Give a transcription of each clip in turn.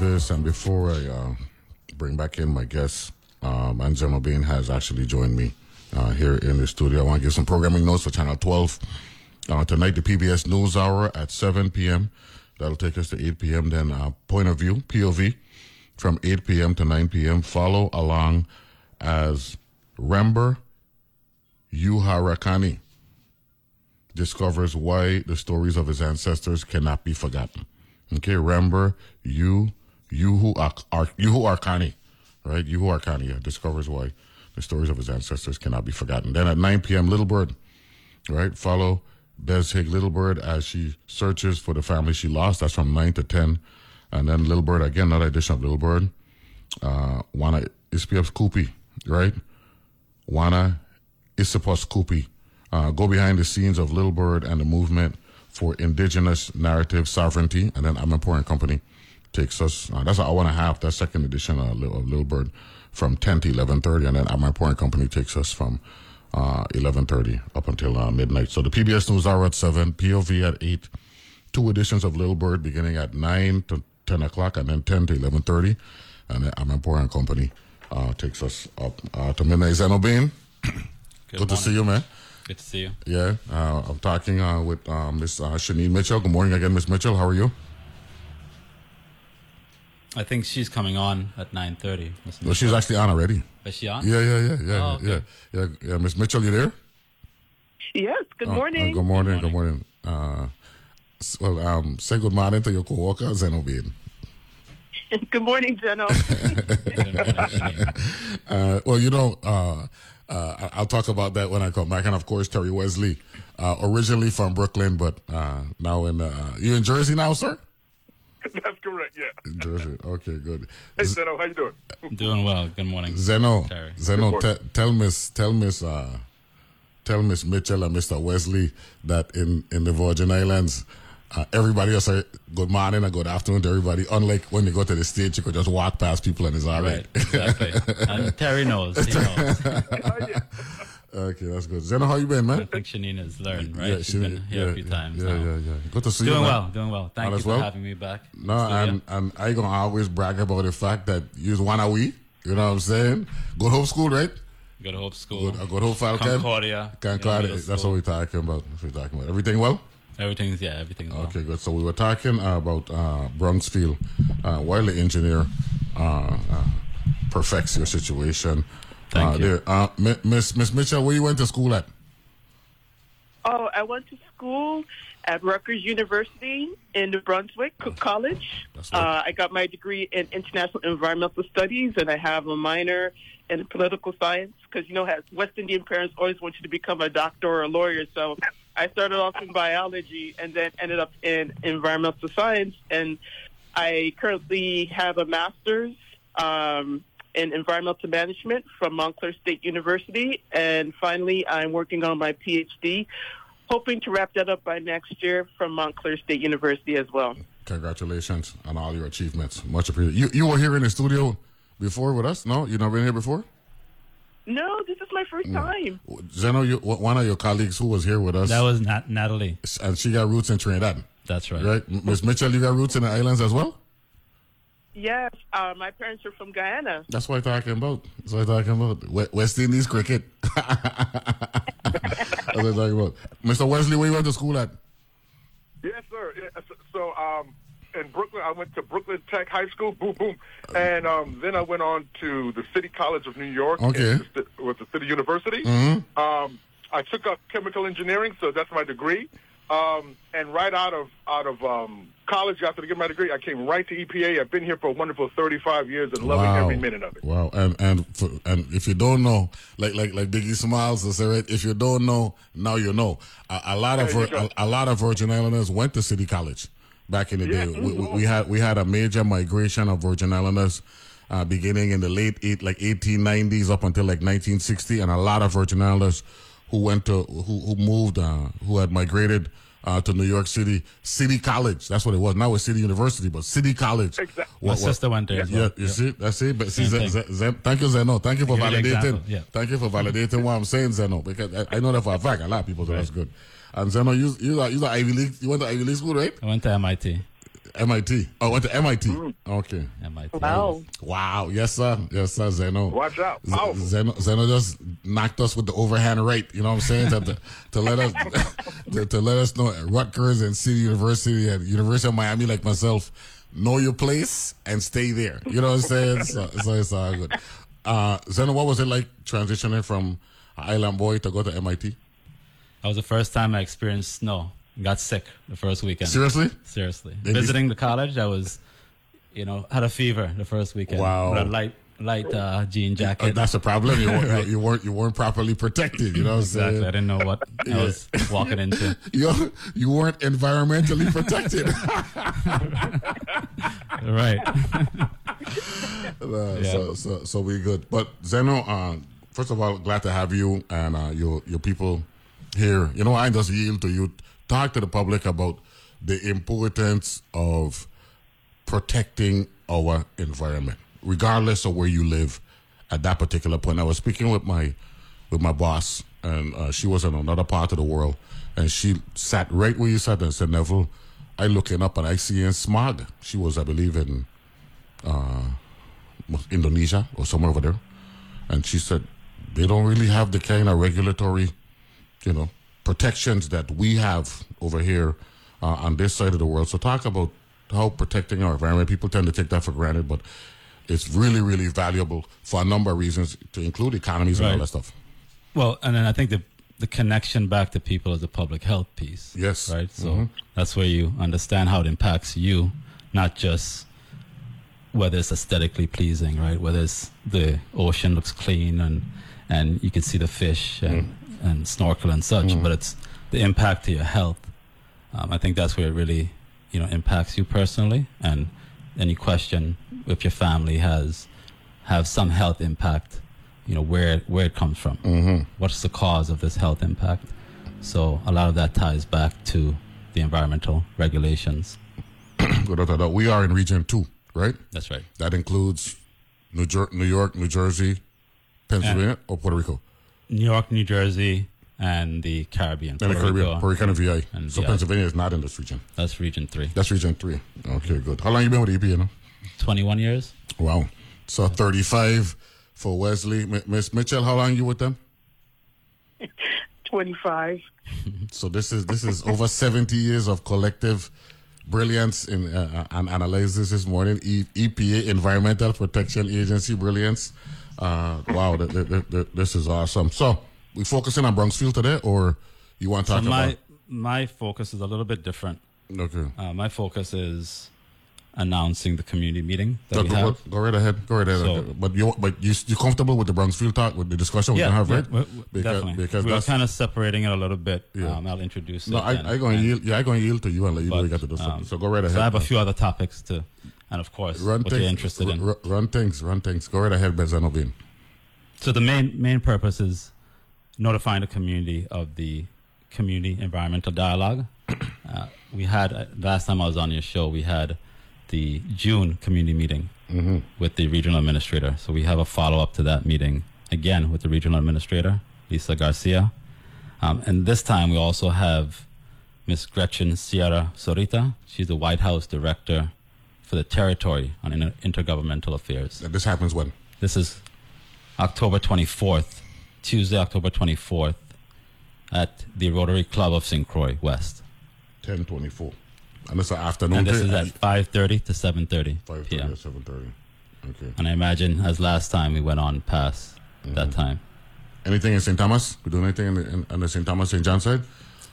This. And before I uh, bring back in my guest, um, General Bean has actually joined me uh, here in the studio. I want to give some programming notes for Channel 12. Uh, tonight, the PBS News Hour at 7 p.m. That'll take us to 8 p.m. Then, uh, Point of View, POV, from 8 p.m. to 9 p.m. Follow along as Rember Yuharakani discovers why the stories of his ancestors cannot be forgotten. Okay, remember you, you who are, are you who are Kani, right? You who are Kani yeah, discovers why the stories of his ancestors cannot be forgotten. Then at 9 p.m., Little Bird, right? Follow Bezhig Little Bird as she searches for the family she lost. That's from 9 to 10. And then Little Bird, again, another edition of Little Bird. Uh, Wana Ispiaps Kupi, right? Wana Isipos Kupi. Uh, go behind the scenes of Little Bird and the movement for indigenous narrative sovereignty. And then I'm Important Company takes us, uh, that's an hour and a half, that's second edition of, Little- of Little Bird from 10 to 11.30. And then I'm Important Company takes us from uh, 11.30 up until uh, midnight. So the PBS News Hour at 7, POV at 8, two editions of Little Bird beginning at 9 to 10 o'clock and then 10 to 11.30. And then I'm Important Company uh, takes us up uh, to midnight. Zeno Bain, good, to see you, man. Good to see you. Yeah, uh, I'm talking uh, with Miss uh, Schenine Mitchell. Good morning again, Miss Mitchell. How are you? I think she's coming on at 9.30. Well, she's actually on already. Is she on? Yeah, yeah, yeah, yeah, Oh, okay. yeah, yeah, yeah. Miss Mitchell, you there? Yes, good Uh, uh, morning. good morning. Good morning. Uh, well, um, say good morning to your coworker, Zeno Bain. good morning, Jenna. Uh, well, you know, uh, uh, I- I'll talk about that when I come back. And of course, Terry Wesley, uh, originally from Brooklyn, but uh, now in uh, you in Jersey now, sir? That's correct, yeah. Jersey. Okay, good. Hey, Zeno, how you doing? Doing well. Good morning. Zeno, Terry. Zeno, Good te- tell Miss, tell Miss, uh, tell Miss Mitchell and Mr. Wesley that in in the Virgin Islands, uh, everybody else say good morning and good afternoon to everybody. Unlike when you go to the stage, you could just walk past people and it's all right. Right, exactly. and Terry knows. He knows. Okay, that's good. Zena, how you been, man? I think Schenine has learned, right? Yeah, She's she- been here yeah, a few yeah, times Yeah, now. yeah, yeah. Good to see you. Doing well, doing well. Thank All you for well? having me back. No, and and I gonna always brag about the fact that you wanna we. You know what I'm saying? Good Hope School, right? Good Hope School. Good, Good Hope Falcon. Concordia. Concordia. That's what we're talking about. That's what we're talking about. Everything well? Everything's, yeah, everything's well. Okay, good. So we were talking uh, about uh, Brownfield, uh, while the engineer uh, uh, perfects your situation. Thank uh, you. There, uh, Miss Miss Mitchell, where you went to school at? oh, I went to school at Rutgers University in New Brunswick, Cook College. Right. Uh, I got my degree in international environmental studies, and I have a minor in political science. Because you know, as West Indian parents always want you to become a doctor or a lawyer, so I started off in biology and then ended up in environmental science. And I currently have a master's um, in environmental management from Montclair State University. And finally, I'm working on my PhD, hoping to wrap that up by next year from Montclair State University as well. Congratulations on all your achievements. Much appreciated. You you were here in the studio before with us? No, You've never been here before. No, this is my first time. Zeno, you, one of your colleagues who was here with us, That was Nat- Natalie. and she got roots in Trinidad, That's right. right? Miss Mitchell, you got roots in the islands as well. Yes, uh, my parents are from Guyana. That's why I'm talking about. That's what I'm talking about. We- West Indies cricket. That's what I'm talking about. Mr. Wesley, where you went to school at? Yes, sir. Yeah, so, so, um, in Brooklyn, I went to Brooklyn Tech High School, boom, boom, and um, then I went on to the City College of New York, Okay. the- with the City University. Mm-hmm. Um, I took up chemical engineering, so that's my degree. Um, and right out of out of um, college after getting my degree, I came right to EPA. I've been here for a wonderful 35 years and loving Wow. every minute of it. Wow, and and for, and if you don't know, like like like Biggie Smalls said, right? If you don't know, now you know. A, a lot of a, a lot of Virgin Islanders went to City College back in the Yeah. day. We, we, we had we had a major migration of Virgin Islanders. Uh, beginning in the late eight, like 1890s up until like 1960, and a lot of Virgin Islanders who went to who, who moved uh, who had migrated uh, to New York City City College. That's what it was. Now it's City University, but City College. Exactly. My What- what- sister went there as yeah, well. you see, that's it. But see, Same Zen, thing. Zen, thank you, Zeno. Thank you for Give validating. yeah. Thank you for validating what I'm saying, Zeno, because I, I know that for a fact. A lot of people, so that's good. And Zeno, you you are you are Ivy League. You went to Ivy League school, right? I went to MIT. MIT. Oh, went to MIT. Mm. Okay. MIT. Wow. Wow. Yes, sir. Yes, sir. Zeno. Watch out. Z- Zeno, Zeno just knocked us with the overhand right. You know what I'm saying? to, to, to let us to, to let us know at Rutgers and City University and University of Miami, like myself, know your place and stay there. You know what I'm saying? So, so it's all good. Uh, Zeno, what was it like transitioning from island boy to go to MIT? That was the first time I experienced snow. Got sick the first weekend. Seriously? Seriously. Did you- Visiting the college, I was, you know, had a fever the first weekend. Wow. With a light, light uh, jean Uh, jacket. that's the problem. You, weren't, you weren't you weren't properly protected. You know what I'm exactly. I didn't know what I was walking into. You you weren't environmentally protected. Right. Uh, Yeah. so, so, so we good. But Zeno, uh, first of all, glad to have you and uh, your your people here. You know, I just yield to you. Talk to the public about the importance of protecting our environment, regardless of where you live. At that particular point, I was speaking with my with my boss, and uh, she was in another part of the world, and she sat right where you sat and said, "Neville, I looking up and I see in smog." She was, I believe, in Indonesia or somewhere over there, and she said they don't really have the kind of regulatory, you know, protections that we have over here uh, on this side of the world. So talk about how protecting our environment. People tend to take that for granted, but it's really, really valuable for a number of reasons, to include economies and all that stuff. Well, and then I think the the connection back to people is the public health piece. Yes. Right. So that's where you understand how it impacts you, not just whether it's aesthetically pleasing, right? Whether it's the ocean looks clean and and you can see the fish and, and snorkel and such, but it's the impact to your health. Um, I think that's where it really, you know, impacts you personally, and any question if your family has have some health impact, you know, where where it comes from, mm-hmm. what's the cause of this health impact. So a lot of that ties back to the environmental regulations. Without a doubt. We are in Region 2, right? That's right. That includes New, Jer- New York, New Jersey, Pennsylvania, or Puerto Rico. New York, New Jersey, and the Caribbean. And the Caribbean, Rico, Puerto Rico and VI. And so VI. Pennsylvania is not in this region. That's Region Three. That's region three. Okay, good. How long you been with EPA now? Twenty-one years. Wow. So 35 for Wesley. M- Miss Mitchell, how long you with them? 25. So this is this is over 70 years of collective brilliance in uh, and analysis this morning. E- EPA, Environmental Protection Agency brilliance. Uh, wow, th- th- th- th- this is awesome. So we focusing on Brownfield today, or you want to So talk my about? my focus is a little bit different. Okay. Uh, my focus is announcing the community meeting that Go, we have. go right ahead. Go right ahead. So- but you but you you comfortable with the Brownfield talk with the discussion we're gonna have, right? w- w- Because definitely. because we are kind of separating it a little bit. Yeah. Um, I'll introduce no, it. I and- I gonna and- yield. Yeah, I gonna yield to you and let you know you got to do something. um, so go right ahead. So I have a few other topics to, and of course, run what things. you're interested in. r- run things. Run things. Go right ahead, Bezanovin. So the main main purpose is notifying the community of the community environmental dialogue. Uh, we had uh, last time I was on your show, we had the June community meeting with the regional administrator. So we have a follow up to that meeting again with the regional administrator, Lisa Garcia, um, and this time we also have Miss Gretchen Sierra Zorita. She's the White House director for the territory on inter- intergovernmental affairs. This happens when This is October 24th, Tuesday, October 24th, at the Rotary Club of St. Croix West. ten twenty four, and it's an afternoon. And this is at 5.30 to 7.30 five thirty p.m. or seven thirty. Okay. And I imagine as last time we went on past Mm-hmm. that time. Anything in St. Thomas? We doing anything in the, in, on the St. Thomas St. John side?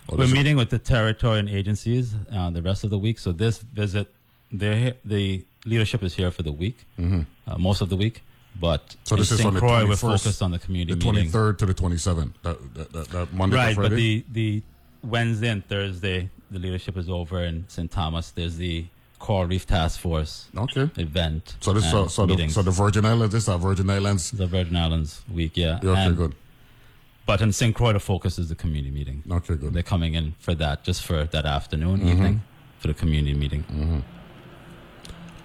We're meeting with the territory and agencies uh, the rest of the week. So this visit, they're the leadership is here for the week, uh, most of the week. But Mm-hmm. So in this is St. on the Croix, we're focused on the community the meeting. 23rd to the 27th. That, that, that, that Monday Right, but the, the Wednesday and Thursday, the leadership is over in St. Thomas. There's the Coral Reef Task Force okay. event. So this so, so, the, so the Virgin Islands. This are Virgin Islands. the Virgin Islands week, yeah. Yeah, okay, And- good. But in St. Croix, the focus is the community meeting. Okay, good. They're coming in for that, just for that afternoon, Mm-hmm. evening, for the community meeting.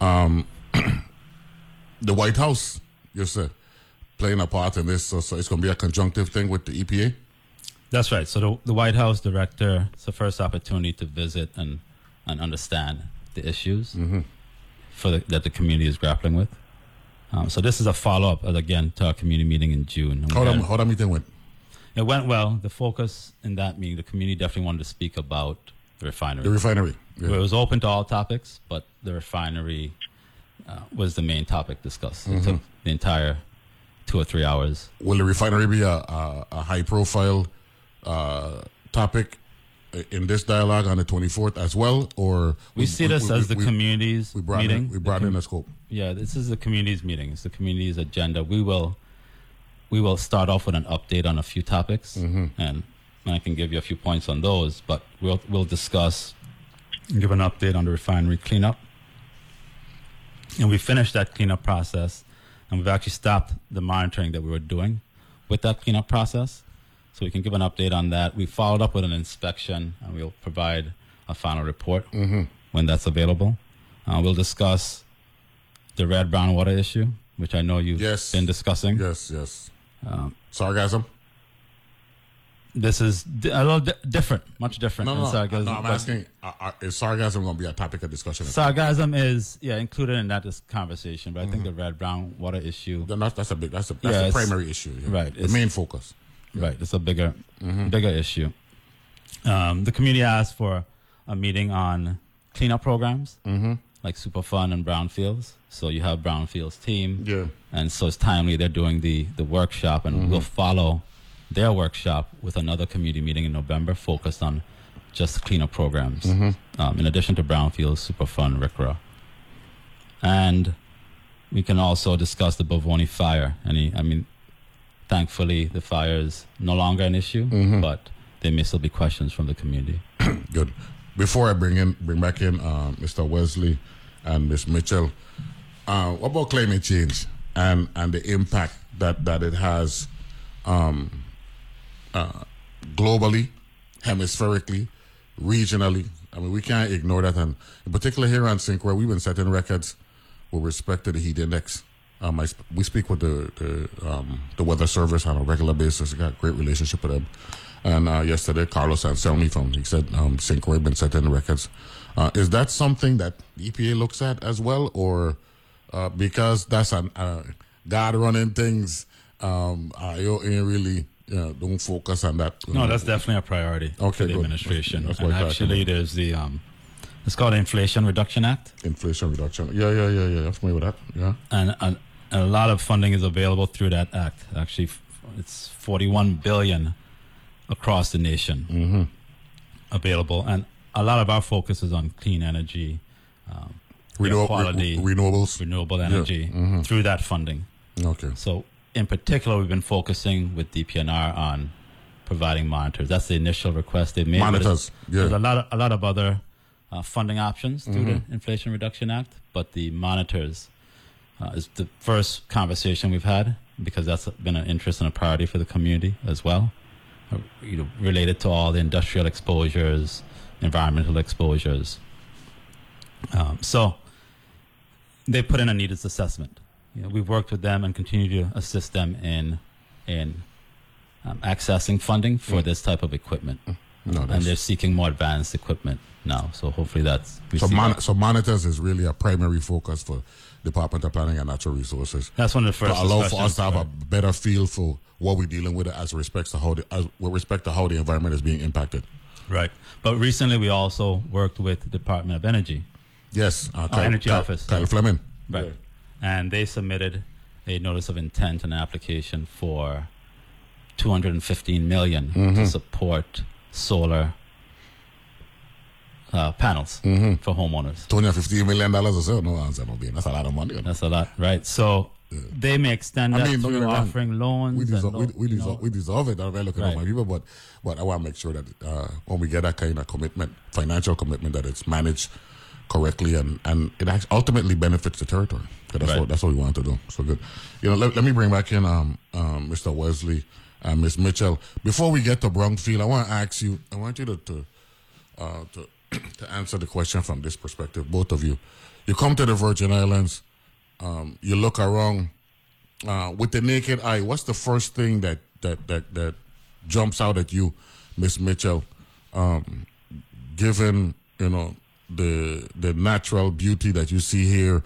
The White House, you said, playing a part in this. So, so it's going to be a conjunctive thing with the EPA. That's right. So the, the White House director, it's the first opportunity to visit and, and understand the issues Mm-hmm. for the, that the community is grappling with. Um, so this is a follow up, again, to our community meeting in June. How that, how that meeting went? it went well. The focus in that meeting, the community definitely wanted to speak about the refinery. The refinery. Yeah. It was open to all topics, but the refinery uh, was the main topic discussed. It Mm-hmm. took the entire two or three hours. Will the refinery be a, a, a high profile uh, topic in this dialogue on the 24th as well? Or We, see this as the we, community's we brought meeting. In, we The brought com- in a scope. Yeah, this is the community's meeting. It's the community's agenda. We will we will start off with an update on a few topics, Mm-hmm. and I can give you a few points on those. But we'll we'll discuss, and give an update on the refinery cleanup, and we finished that cleanup process, and we've actually stopped the monitoring that we were doing with that cleanup process, so we can give an update on that. We followed up with an inspection, and we'll provide a final report when that's available. Uh, we'll discuss the red brown water issue, which I know you've Yes. been discussing. Yes, yes. Um, Sargassum? This is di- a little di- different, much different. No, no, than no. sarcasm, no I'm but asking, uh, uh, is sargassum going to be a topic of discussion? Sarcasm is yeah included in that conversation, but I think the red brown water issue, Then that's, that's a big, that's a, that's Yeah, the it's- primary issue. yeah. right, The it's- main focus. right, it's a bigger, Mm-hmm. bigger issue. Um, the community asked for a meeting on cleanup programs, Mm-hmm. like Superfund and brownfields. So you have brownfields team, Yeah. and so it's timely they're doing the the workshop and Mm-hmm. we'll follow their workshop with another community meeting in november focused on just cleanup programs Mm-hmm. um, in addition to brownfields superfund RCRA and we can also discuss the Bovoni fire any i mean thankfully the fire is no longer an issue Mm-hmm. but there may still be questions from the community Good. Before I bring in, bring back in uh, Mr. Wesley and Miss Mitchell, uh, what about climate change and and the impact that that it has um, uh, globally, hemispherically, regionally? I mean, we can't ignore that, and in particular here on St. Croix, we've been setting records with respect to the heat index. Um, I, we speak with the the, um, the weather service on a regular basis. We got a great relationship with them. And uh, yesterday, Carlos Anselmi from he said um, St. Croix had been setting records. Uh, is that something that EPA looks at as well, or uh, because that's an uh, God running things, um, you ain't really you know, don't focus on that. no know. that's definitely a priority Okay, for the good. administration That's- that's and actually there's the um, it's called the inflation reduction act inflation reduction. Yeah, yeah, yeah, yeah. I'm familiar with that. Yeah. and, and a lot of funding is available through that act. Actually, it's 41 billion across the nation available, and a lot of our focus is on clean energy, um, Renew- quality, re- renewables. renewable energy through that funding. Okay. So, in particular, we've been focusing with DPNR on providing monitors. That's the initial request they made. Monitors, yeah. There's a lot of a lot of other uh, funding options through the Inflation Reduction Act, but the monitors uh, is the first conversation we've had because that's been an interest and a priority for the community as well. Uh, you know, related to all the industrial exposures, environmental exposures. Um, so they put in a needs assessment. You know, we've worked with them and continue to assist them in in um, accessing funding for this type of equipment, No, and they're seeking more advanced equipment now. So hopefully that's we so, mon- that. so monitors is really a primary focus for Department of Planning and Natural Resources. that's one of the first to allow for us to have a better feel for what we're dealing with as respects to how the, as, with respect to how the environment is being impacted. right. But recently we also worked with the Department of Energy, Yes, uh, Our energy Kyle, office. Kyle Fleming. right, and they submitted a notice of intent and application for 215 million Mm-hmm. to support solar uh, panels Mm-hmm. for homeowners. Twenty or fifteen million dollars or so. No answer, no being. That's a lot of money. That's a lot, right? So they may extend I that mean, through wrong. offering loans. We deserve, we, we, deserve, we deserve it. I'm very looking at my people, but but I want to make sure that uh, when we get that kind of commitment, financial commitment, that it's managed correctly and and it ultimately benefits the territory. That's Right. what that's what we want to do. So good. You know, let, let me bring back in um, um, Mr. Wesley and Miss Mitchell. Before we get to Brownfield, I want to ask you. I want you to to uh, to, to answer the question from this perspective, both of you. You come to the Virgin Islands. Um, you look around uh, with the naked eye, what's the first thing that that that that jumps out at you, Miss Mitchell? Um, given you know the the natural beauty that you see here,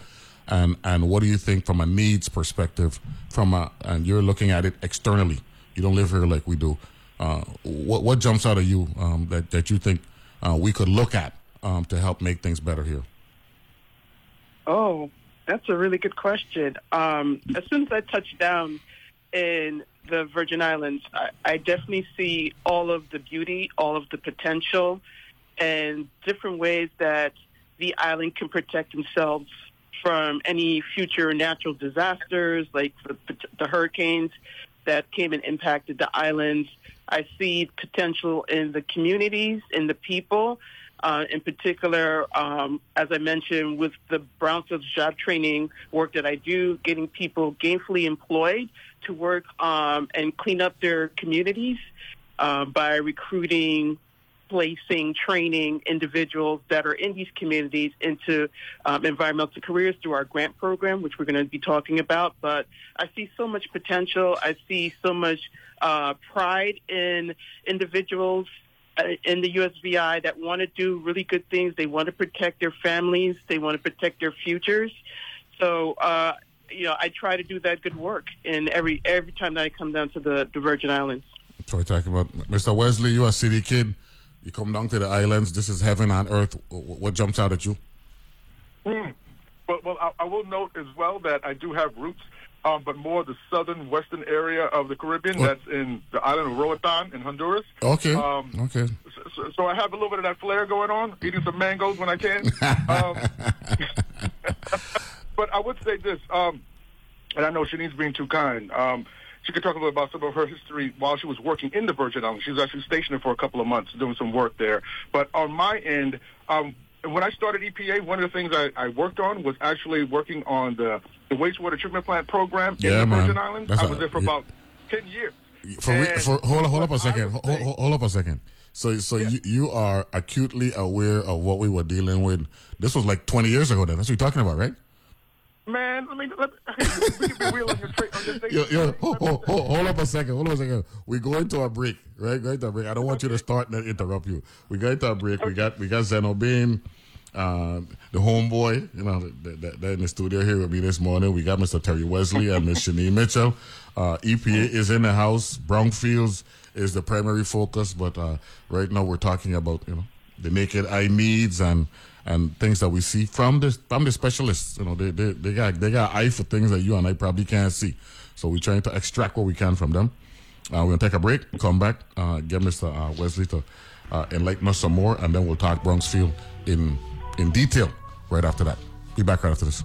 and and what do you think from a needs perspective? From a and you're looking at it externally. You don't live here like we do. Uh, what what jumps out of you um, that that you think uh, we could look at um, to help make things better here? Oh, that's a really good question. Um, as soon as I touch down in the Virgin Islands, I, I definitely see all of the beauty, all of the potential, and different ways that the island can protect themselves from any future natural disasters like the, the hurricanes that came and impacted the islands. I see potential in the communities, in the people, uh, in particular, um, as I mentioned, with the Brownfields job training work that I do, getting people gainfully employed to work um, and clean up their communities uh, by recruiting, placing, training individuals that are in these communities into um, environmental careers through our grant program, which we're going to be talking about. But I see so much potential. I see so much uh, pride in individuals uh, in the USVI that want to do really good things. They want to protect their families. They want to protect their futures. So, uh, you know, I try to do that good work in every every time that I come down to the, the Virgin Islands. So we're talking about Mr. Wesley. You're a city kid. You come down to the islands. This is heaven on earth. What jumps out at you? Mm. Well, well, I, I will note as well that I do have roots, um, but more the southern western area of the Caribbean. What? That's in the island of Roatan in Honduras. Okay. Um, okay. So, so, I have a little bit of that flair going on, eating some mangoes when I can. Um, but I would say this, um, and I know Shanice's being too kind. She could talk a little about some of her history while she was working in the Virgin Islands. She was actually stationed there for a couple of months doing some work there. But on my end, um, when I started EPA, one of the things I, I worked on was actually working on the, the wastewater treatment plant program Yeah, in the man. Virgin Islands. That's I a- was there for yeah. about 10 years. For, And for hold, hold up a second. Hold, hold, hold up a second. So, so you, you are acutely aware of what we were dealing with. This was like 20 years ago. Then that's what you're talking about, right? Man, let me, let me we can be real on your, tra- on your thing. Yo, yo, hold, hold, hold, hold up a second. Hold on a second. We go into a break, right? Go into a break. I don't want you to start and interrupt you. We go into a break. We got we got Zeno Bain, uh, the homeboy, you know, that, that, that in the studio here with me this morning. We got Mr. Terry Wesley and Miss Shani Mitchell. Uh, EPA is in the house. Brownfields is the primary focus, but uh, right now we're talking about you know the naked eye needs and and things that we see from the from the specialists. You know, they they, they got they got eye for things that you and I probably can't see. So we're trying to extract what we can from them. Uh, we're gonna take a break, come back, uh, get Mr. Uh, Wesley to uh, enlighten us some more, and then we'll talk Brownfield in in detail right after that. Be back right after this.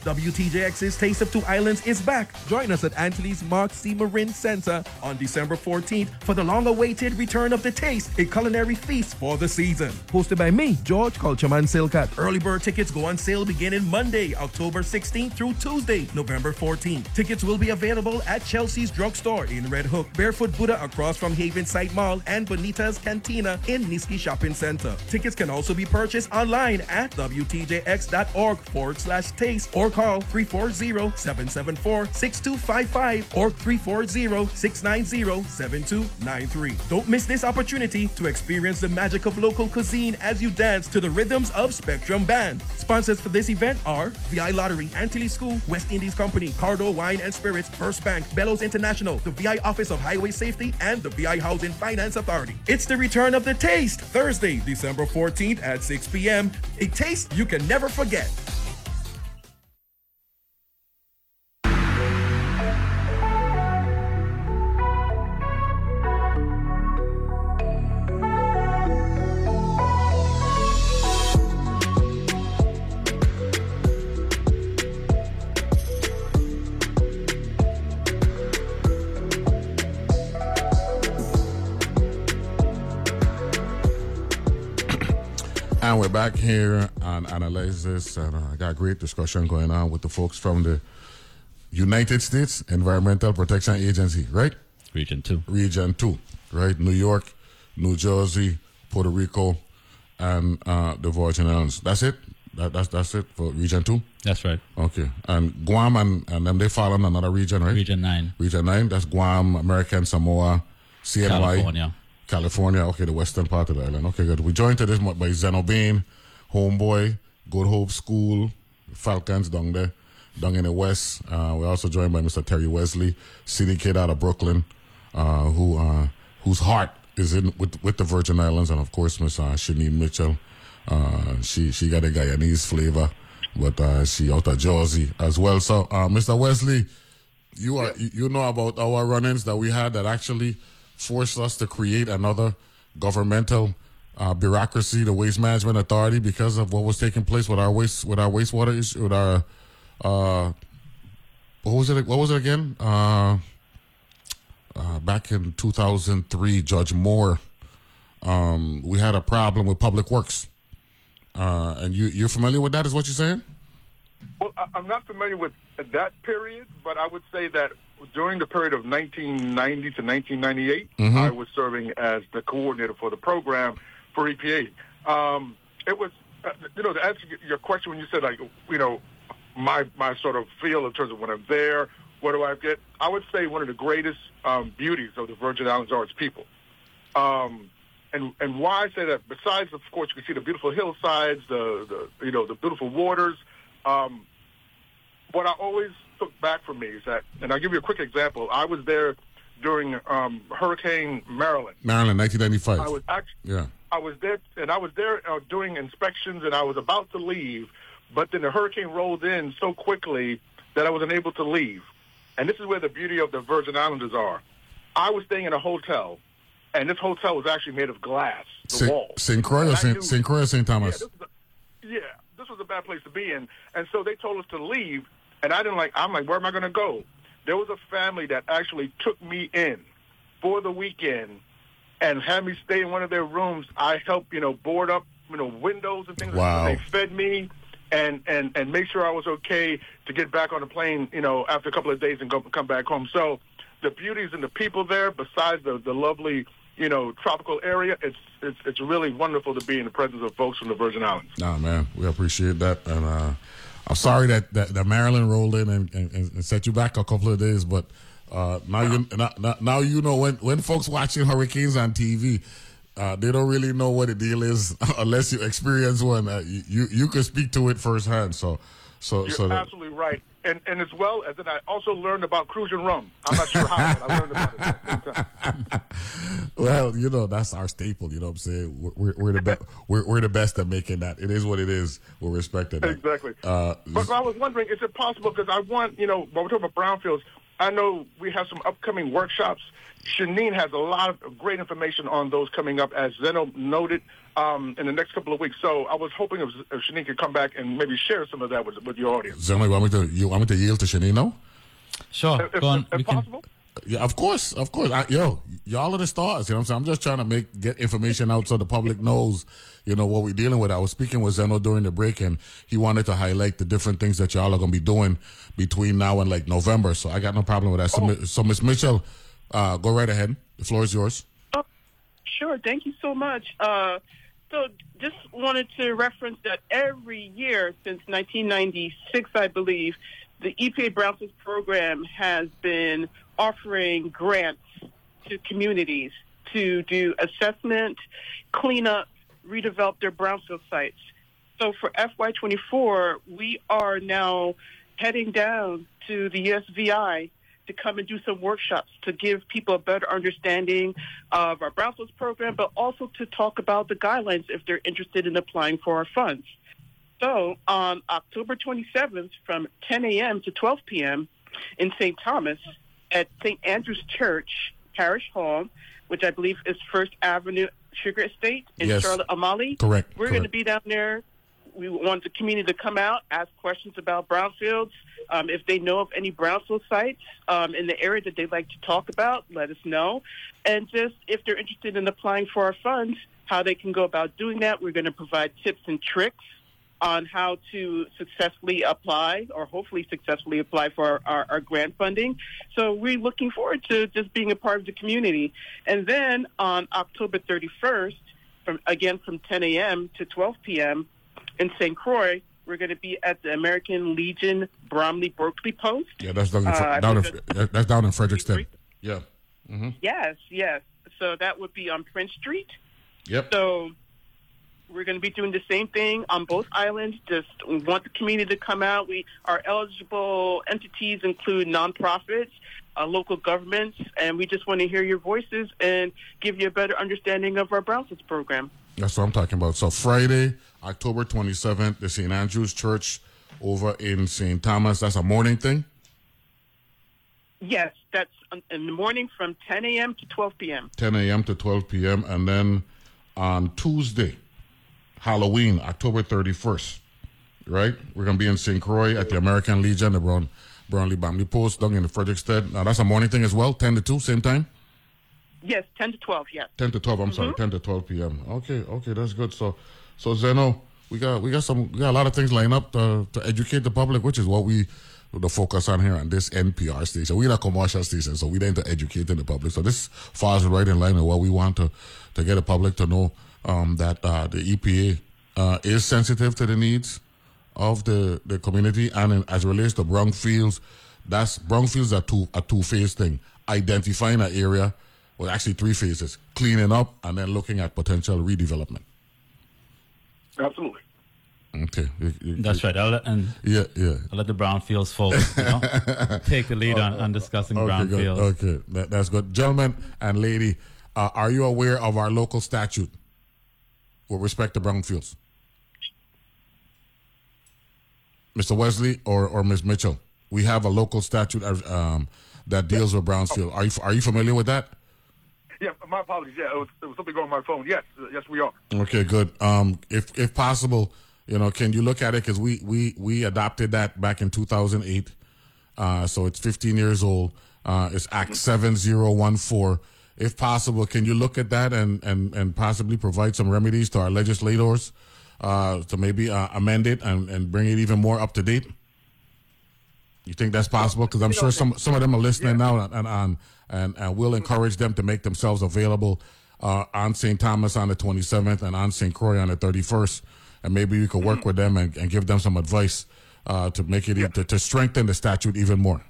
WTJX's Taste of Two Islands is back. Join us at Antilles Mark C. Marin Center on December 14th for the long-awaited return of the Taste, a culinary feast for the season. Hosted by me, George Culturman Silcat. Early bird tickets go on sale beginning Monday, October 16th through Tuesday, November 14th. Tickets will be available at Chelsea's Drugstore in Red Hook, Barefoot Buddha across from Havensight Mall, and Bonita's Cantina in Nisky Shopping Center. Tickets can also be purchased online at WTJX.org forward slash taste or call 340-774-6255 or 340-690-7293. Don't miss this opportunity to experience the magic of local cuisine as you dance to the rhythms of Spectrum Band. Sponsors for this event are VI Lottery, Antilles School, West Indies Company, Cardo Wine and Spirits, First Bank, Bellows International, the VI Office of Highway Safety, and the VI Housing Finance Authority. It's the return of the taste, Thursday, December 14th at 6 p.m. A taste you can never forget. Back here on Analyze This, and I got a great discussion going on with the folks from the United States Environmental Protection Agency, right? Region 2. Region 2, right? New York, New Jersey, Puerto Rico, and uh, the Virgin Islands. That's it? That, that's that's it for Region 2? That's right. Okay. And Guam and, and them, they fall in another region, right? Region 9. Region 9, that's Guam, American Samoa, CNY. California. California, okay, the western part of the island. Okay, good. We joined to this by Zeno Bain, Homeboy, Good Hope School, Falcons down there, down in the west. Uh, we're also joined by Mr. Terry Wesley, city kid out of Brooklyn, uh, who uh, whose heart is in with with the Virgin Islands, and of course, Miss uh, Schenine Mitchell. Uh, she she got a Guyanese flavor, but uh, she out of Jersey as well. So, uh, Mr. Wesley, you are you know about our run-ins that we had that actually forced us to create another governmental uh, bureaucracy, the Waste Management Authority, because of what was taking place with our waste with our wastewater issue, with our uh, what was it? What was it again? Uh, uh, back in 2003, Judge Moore, um, we had a problem with Public Works, uh, and you you're familiar with that? Is what you're saying? Well, I'm not familiar with that period, but I would say that during the period of 1990 to 1998, I was serving as the coordinator for the program for EPA. Um, it was, uh, you know, to answer your question when you said, like, you know, my my sort of feel in terms of when I'm there, what do I get? I would say one of the greatest um, beauties of the Virgin Islands are its people. Um, and and why I say that? Besides, of course, you can see the beautiful hillsides, the, the you know the beautiful waters. Um, what I always took back from me is that, and I'll give you a quick example. I was there during um, Hurricane Marilyn. Marilyn, 1995. I was actually yeah. I was there, and I was there uh, doing inspections, and I was about to leave, but then the hurricane rolled in so quickly that I wasn't able to leave. And this is where the beauty of the Virgin Islanders are. I was staying in a hotel, and this hotel was actually made of glass, the St. walls. St. Croix or St. St. Croix St. yeah, Thomas? this a, yeah, this was a bad place to be in. And so they told us to leave, and I didn't like. I'm like, where am I going to go? There was a family that actually took me in for the weekend and had me stay in one of their rooms. I helped, you know, board up, you know, windows and things. Wow. Like that. They fed me and and and make sure I was okay to get back on the plane, you know, after a couple of days and go come back home. So the beauties and the people there, besides the the lovely, you know, tropical area, it's it's it's really wonderful to be in the presence of folks from the Virgin Islands. Nah, man, we appreciate that, and uh, I'm sorry that, that, that Marilyn rolled in and, and, and set you back a couple of days, but uh, now you now, now- you know when when folks watching hurricanes on TV. Uh, they don't really know what the deal is unless you experience one. Uh, you, you can speak to it firsthand. So so You're so that, absolutely right. And and as well as that, I also learned about Cruzan rum. I'm not sure how, but I learned about it. at the same time. well, you know that's our staple. You know what I'm saying? We're, we're, we're the best. We're, we're the best at making that. It is what it is. We're respected. Exactly. Uh, But I was wondering, is it possible? Because I want, you know, when we're talking about brownfields, I know we have some upcoming workshops. Schenine has a lot of great information on those coming up, as Zeno noted, um, in the next couple of weeks. So I was hoping if, if Schenine could come back and maybe share some of that with, with your audience. Zeno, you want me to you want me to yield to Schenine now? Sure, If, go on. if we can. Yeah, of course, of course. I, yo, y'all are the stars. You know what I'm saying? I'm just trying to make get information out so the public knows, you know, what we're dealing with. I was speaking with Zeno during the break, and he wanted to highlight the different things that y'all are going to be doing between now and like November. So I got no problem with that. So, Mi- so Miss Mitchell, uh, go right ahead. The floor is yours. Oh, sure. Thank you so much. Uh, so, just wanted to reference that every year since 1996, I believe, the EPA Brownfields program has been offering grants to communities to do assessment, cleanup, redevelop their brownfield sites. So for FY24, we are now heading down to the USVI to come and do some workshops to give people a better understanding of our brownfields program, but also to talk about the guidelines if they're interested in applying for our funds. So on October 27th from 10 a.m. to 12 p.m. in St. Thomas at St. Andrew's Church Parish Hall, which I believe is First Avenue Sugar Estate in Yes. Charlotte Amalie. Correct, We're going to be down there. We want the community to come out, ask questions about brownfields. Um, if they know of any brownfield sites um, in the area that they'd like to talk about, let us know. And just if they're interested in applying for our funds, how they can go about doing that. We're going to provide tips and tricks on how to successfully apply or hopefully successfully apply for our, our, our grant funding. So we're looking forward to just being a part of the community. And then on October 31st, from again from 10 a.m. to 12 p.m. in St. Croix, we're going to be at the American Legion Bromley Berkeley Post. Yeah, that's down in, Uh, down in, that's down in. Yeah. Yes, yes. So that would be on Prince Street. Yep. So we're going to be doing the same thing on both islands. Just we want the community to come out. We our eligible entities include nonprofits, uh, local governments, and we just want to hear your voices and give you a better understanding of our Brownfields program. That's what I'm talking about. So Friday, October 27th, the St. Andrew's Church over in St. Thomas. That's a morning thing. Yes, that's in the morning from 10 a.m. to 12 p.m. 10 a.m. to 12 p.m. And then on Tuesday, Halloween, October 31st, right? We're going to be in St. Croix at the American Legion, the Brown, Brownlee Bambi Post, down in the Frederiksted. Now, that's a morning thing as well, 10 to 2, same time? Yes, 10 to 12. Yes. 10 to 12, I'm sorry, 10 to 12 p.m. Okay, okay, that's good. So, so Zeno, we got we got some we got a lot of things lined up to, to educate the public, which is what we the focus on here on this NPR station. We're not a commercial station, so we need to educating the public. So this falls right in line with what we want to to get the public to know um, that uh, the EPA uh, is sensitive to the needs of the, the community and in, as it relates to brownfields, that's brownfields are two a two phase thing. Identifying an area, well actually three phases. Cleaning up and then looking at potential redevelopment. Absolutely. Okay. You- you- that's right. I'll let, and Yeah, yeah. I'll let the brownfields folks you know, take the lead on, on discussing Okay, good. brownfields. Okay, that, that's good. Gentlemen and lady, uh, are you aware of our local statute with respect to brownfields? Mr. Wesley or, or Ms. Mitchell, we have a local statute um, that deals with brownfield. Are you are you familiar with that? Yeah, my apologies. Yeah, it was, it was something going on my phone. Yes, yes, we are. Okay, good. Um, if if possible, you know, can you look at it because we we we adopted that back in 2008, uh, so it's 15 years old. Uh, it's Act 7014. If possible, can you look at that and and and possibly provide some remedies to our legislators uh, to maybe uh, amend it and and bring it even more up to date? You think that's possible? Because I'm sure some some of them are listening now, and and, and and we'll encourage them to make themselves available uh, on St. Thomas on the 27th and on St. Croix on the 31st, and maybe we could work with them and, and give them some advice uh, to make it e- to, to strengthen the statute even more.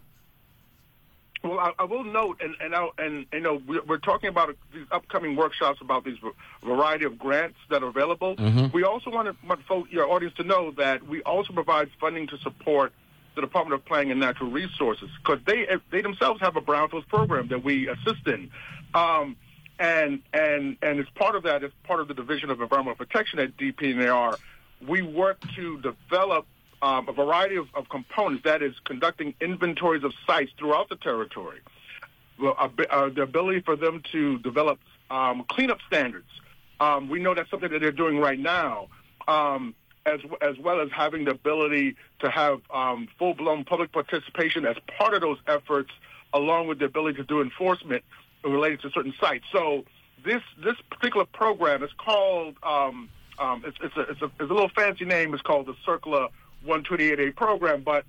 Well, I, I will note, and and, I, and you know, we're, we're talking about these upcoming workshops about these variety of grants that are available. We also want to want folk, your audience to know that we also provide funding to support the Department of Planning and Natural Resources because they they themselves have a brownfields program that we assist in. Um, and and and as part of that, as part of the Division of Environmental Protection at DPNR, we work to develop um, a variety of, of components. That is, conducting inventories of sites throughout the territory. Well, uh, uh, the ability for them to develop um, cleanup standards. Um, we know that's something that they're doing right now, um, as as well as having the ability to have um, full blown public participation as part of those efforts, along with the ability to do enforcement related to certain sites. So this this particular program is called um, um, it's, it's, a, it's, a, it's a little fancy name. It's called the CERCLA 128A program, but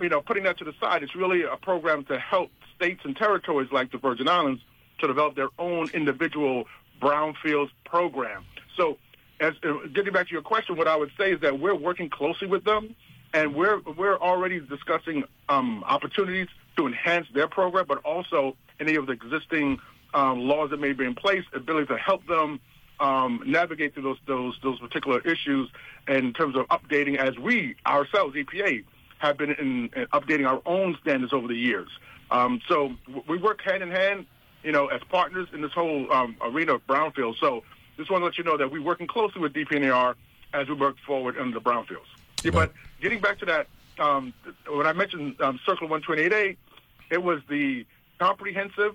you know, putting that to the side, it's really a program to help states and territories like the Virgin Islands to develop their own individual brownfields program. So, as uh, getting back to your question, what I would say is that we're working closely with them, and we're we're already discussing um, opportunities to enhance their program, but also any of the existing um, laws that may be in place, ability to help them um, navigate through those those those particular issues in terms of updating as we ourselves EPA have been in, in updating our own standards over the years. Um, so we work hand in hand, you know, as partners in this whole um, arena of brownfield. So just want to let you know that we're working closely with DPNR as we work forward in the brownfields. Yeah, but getting back to that, um, when I mentioned um, CERCLA 128A, it was the Comprehensive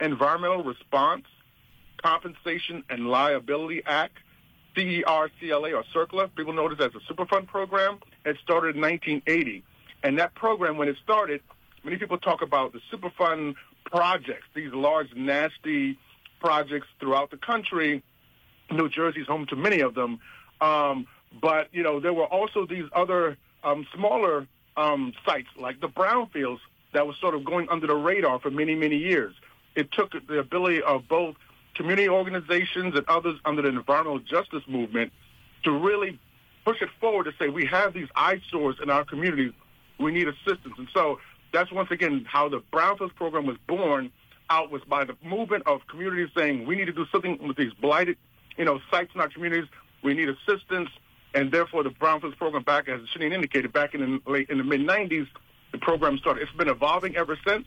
Environmental Response, Compensation and Liability Act, CERCLA or CERCLA. People know this as a Superfund program. It started in 1980. And that program, when it started, many people talk about the Superfund projects, these large, nasty projects throughout the country. New Jersey's home to many of them. Um, but, you know, there were also these other um, smaller um, sites like the brownfields that was sort of going under the radar for many, many years. It took the ability of both community organizations and others under the environmental justice movement to really push it forward to say we have these eyesores in our communities. We need assistance. And so that's once again how the Brownfields program was born out was by the movement of communities saying we need to do something with these blighted, you know, sites in our communities. We need assistance. And therefore the Brownfields program back, as Schenine indicated, back in the late in the mid nineties, the program started. It's been evolving ever since.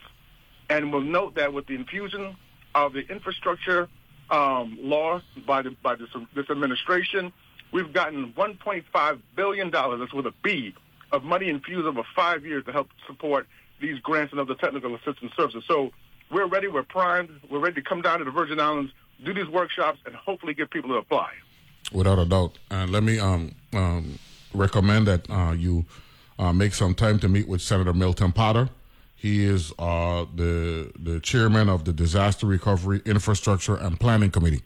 And we'll note that with the infusion of the infrastructure um, law by the, by this, this administration, we've gotten 1.5 billion dollars. That's with a B of money infused over five years to help support these grants and other technical assistance services. So we're ready. We're primed. We're ready to come down to the Virgin Islands, do these workshops, and hopefully get people to apply. Without a doubt. And let me um, um, recommend that uh, you uh, make some time to meet with Senator Milton Potter. He is uh, the the chairman of the Disaster Recovery Infrastructure and Planning Committee.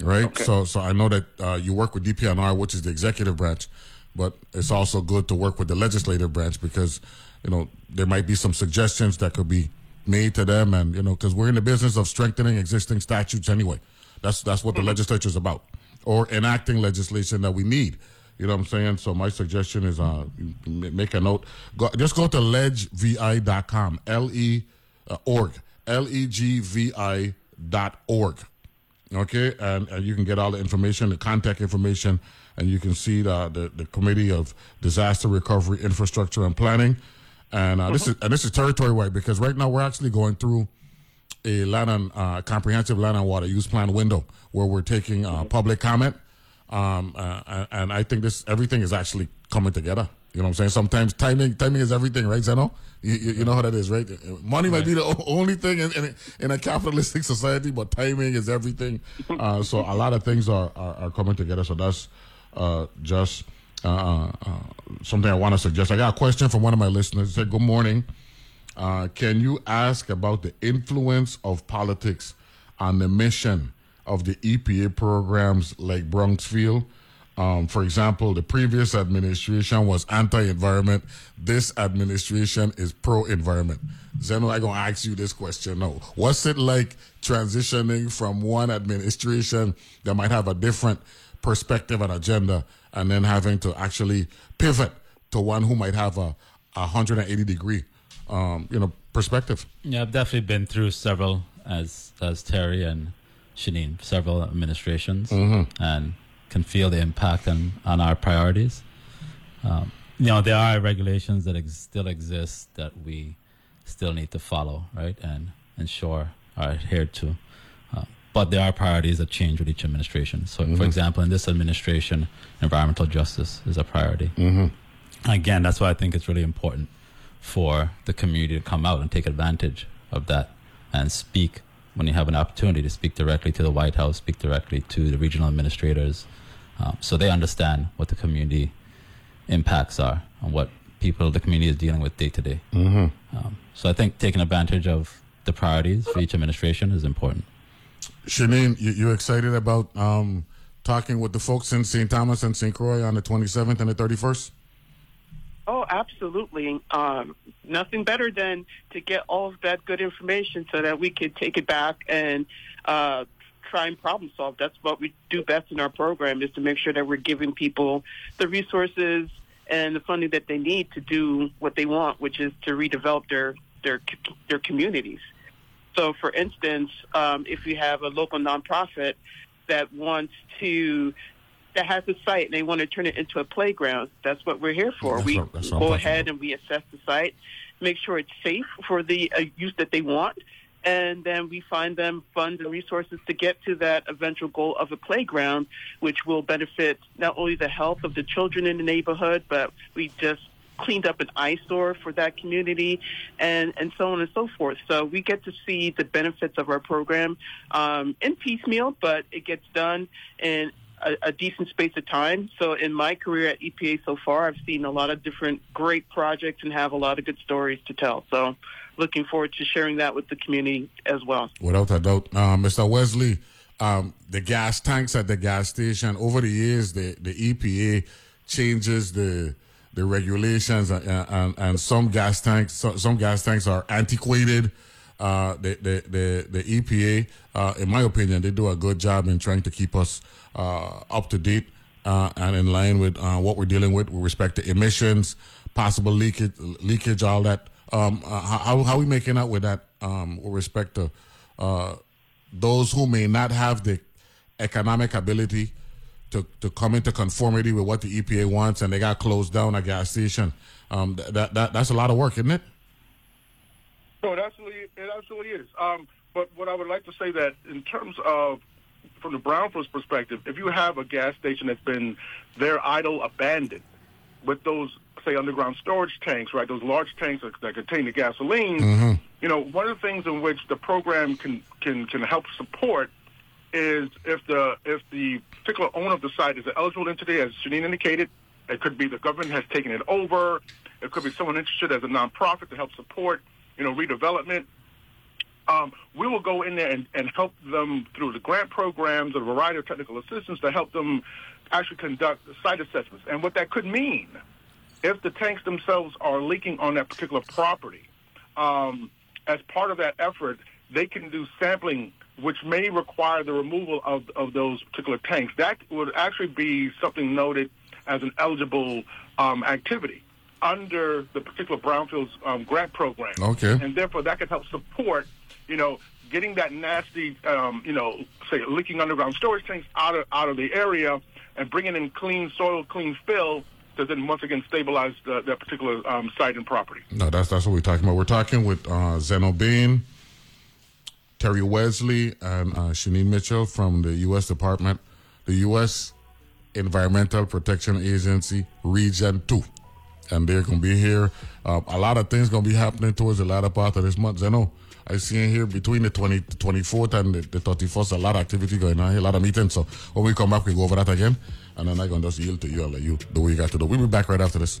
Right. Okay. So so I know that uh, you work with DPNR, which is the executive branch, but it's also good to work with the legislative branch because you know there might be some suggestions that could be made to them, and you know because we're in the business of strengthening existing statutes anyway. That's that's what the mm-hmm. legislature is about, or enacting legislation that we need. You know what I'm saying? So my suggestion is uh, make a note. Go, just go to legvi.com, L-E, uh, org, L-E-G-V-I dot org. Okay? And, and you can get all the information, the contact information, and you can see the, the, the Committee of Disaster Recovery, Infrastructure, and Planning. And uh, this is and this is territory wide because right now we're actually going through a land and uh, comprehensive land and water use plan window where we're taking uh, public comment um, uh, and I think this everything is actually coming together. You know what I'm saying? Sometimes timing timing is everything, right, Zeno? You, you, you know how that is, right? Money might be the only thing in, in, in, a capitalistic society, but timing is everything. Uh, so a lot of things are, are, are coming together. So that's uh, just uh, uh, uh, something I want to suggest. I got a question from one of my listeners. Said, "Good morning. can you ask about the influence of politics on the mission?" of the EPA programs like Brownfields? Um, for example, the previous administration was anti-environment. This administration is pro-environment. Zeno, I'm gonna ask you this question now. What's it like transitioning from one administration that might have a different perspective and agenda, and then having to actually pivot to one who might have a, a 180 degree, um, you know, perspective? Yeah, I've definitely been through several as as Terry and Schenine, several administrations, mm-hmm. and can feel the impact on, on our priorities. Um, you know, there are regulations that ex- still exist that we still need to follow, right, and ensure are adhered to. But there are priorities that change with each administration. So, mm-hmm. for example, in this administration, environmental justice is a priority. Mm-hmm. Again, that's why I think it's really important for the community to come out and take advantage of that and speak when you have an opportunity to speak directly to the White House, speak directly to the regional administrators, um, so they understand what the community impacts are and what people the community is dealing with day to day. Um, so I think taking advantage of the priorities for each administration is important. Schenine, you, excited about um, talking with the folks in St. Thomas and St. Croix on the 27th and the 31st? Oh, absolutely. Um, nothing better than to get all of that good information so that we could take it back and uh, try and problem solve. That's what we do best in our program is to make sure that we're giving people the resources and the funding that they need to do what they want, which is to redevelop their their their communities. So, for instance, um, if you have a local nonprofit that wants to that has a site and they want to turn it into a playground, that's what we're here for. That's we what- that's what I'm go ahead about. and we assess the site, make sure it's safe for the uh, use that they want, and then we find them funds and resources to get to that eventual goal of a playground, which will benefit not only the health of the children in the neighborhood, but we just cleaned up an eyesore for that community and, and so on and so forth. So we get to see the benefits of our program um, in piecemeal, but it gets done in a, a decent space of time. So in my career at EPA so far, I've seen a lot of different great projects and have a lot of good stories to tell. So looking forward to sharing that with the community as well. Without a doubt. Uh, Mr. Wesley, um, the gas tanks at the gas station, over the years, the, the EPA changes the the regulations and, and, and some gas tanks so, some gas tanks are antiquated. Uh, the, the, the, the EPA, uh, in my opinion, they do a good job in trying to keep us uh, up to date uh, and in line with uh, what we're dealing with with respect to emissions, possible leakage, leakage, all that. Um, uh, how how are we making out with that um, with respect to those who may not have the economic ability to, to come into conformity with what the EPA wants, and they got closed down a gas station. Um, th- that, that that's a lot of work, isn't it? No, it absolutely, it absolutely is. Um, but what I would like to say that in terms of from the Brownfields perspective, if you have a gas station that's been there idle, abandoned, with those say underground storage tanks, right, those large tanks that, that contain the gasoline, you know, one of the things in which the program can can can help support is if the if the particular owner of the site is an eligible entity, as Schenine indicated, it could be the government has taken it over. It could be someone interested as a nonprofit to help support, you know, redevelopment. Um, we will go in there and, and help them through the grant programs, a variety of technical assistance to help them actually conduct site assessments. And what that could mean, if the tanks themselves are leaking on that particular property, um, as part of that effort, they can do sampling, which may require the removal of, of those particular tanks. That would actually be something noted as an eligible um, activity under the particular Brownfields um, grant program. Okay. And therefore, that could help support, you know, getting that nasty, um, you know, say leaking underground storage tanks out of out of the area and bringing in clean soil, clean fill to then once again stabilize the, that particular um, site and property. No, that's that's what we're talking about. We're talking with uh, Zeno Bain, Terry Wesley, and uh, Schenine Mitchell from the U.S. Department, the U.S. Environmental Protection Agency, Region Two, and they're going to be here. Uh, a lot of things going to be happening towards the latter part of this month. I know I see in here between the 20, 24th and the, the 31st, a lot of activity going on here, a lot of meetings. So when we come back, we go over that again, and then I'm going to just yield to you and let you do what you got to do. We'll be back right after this.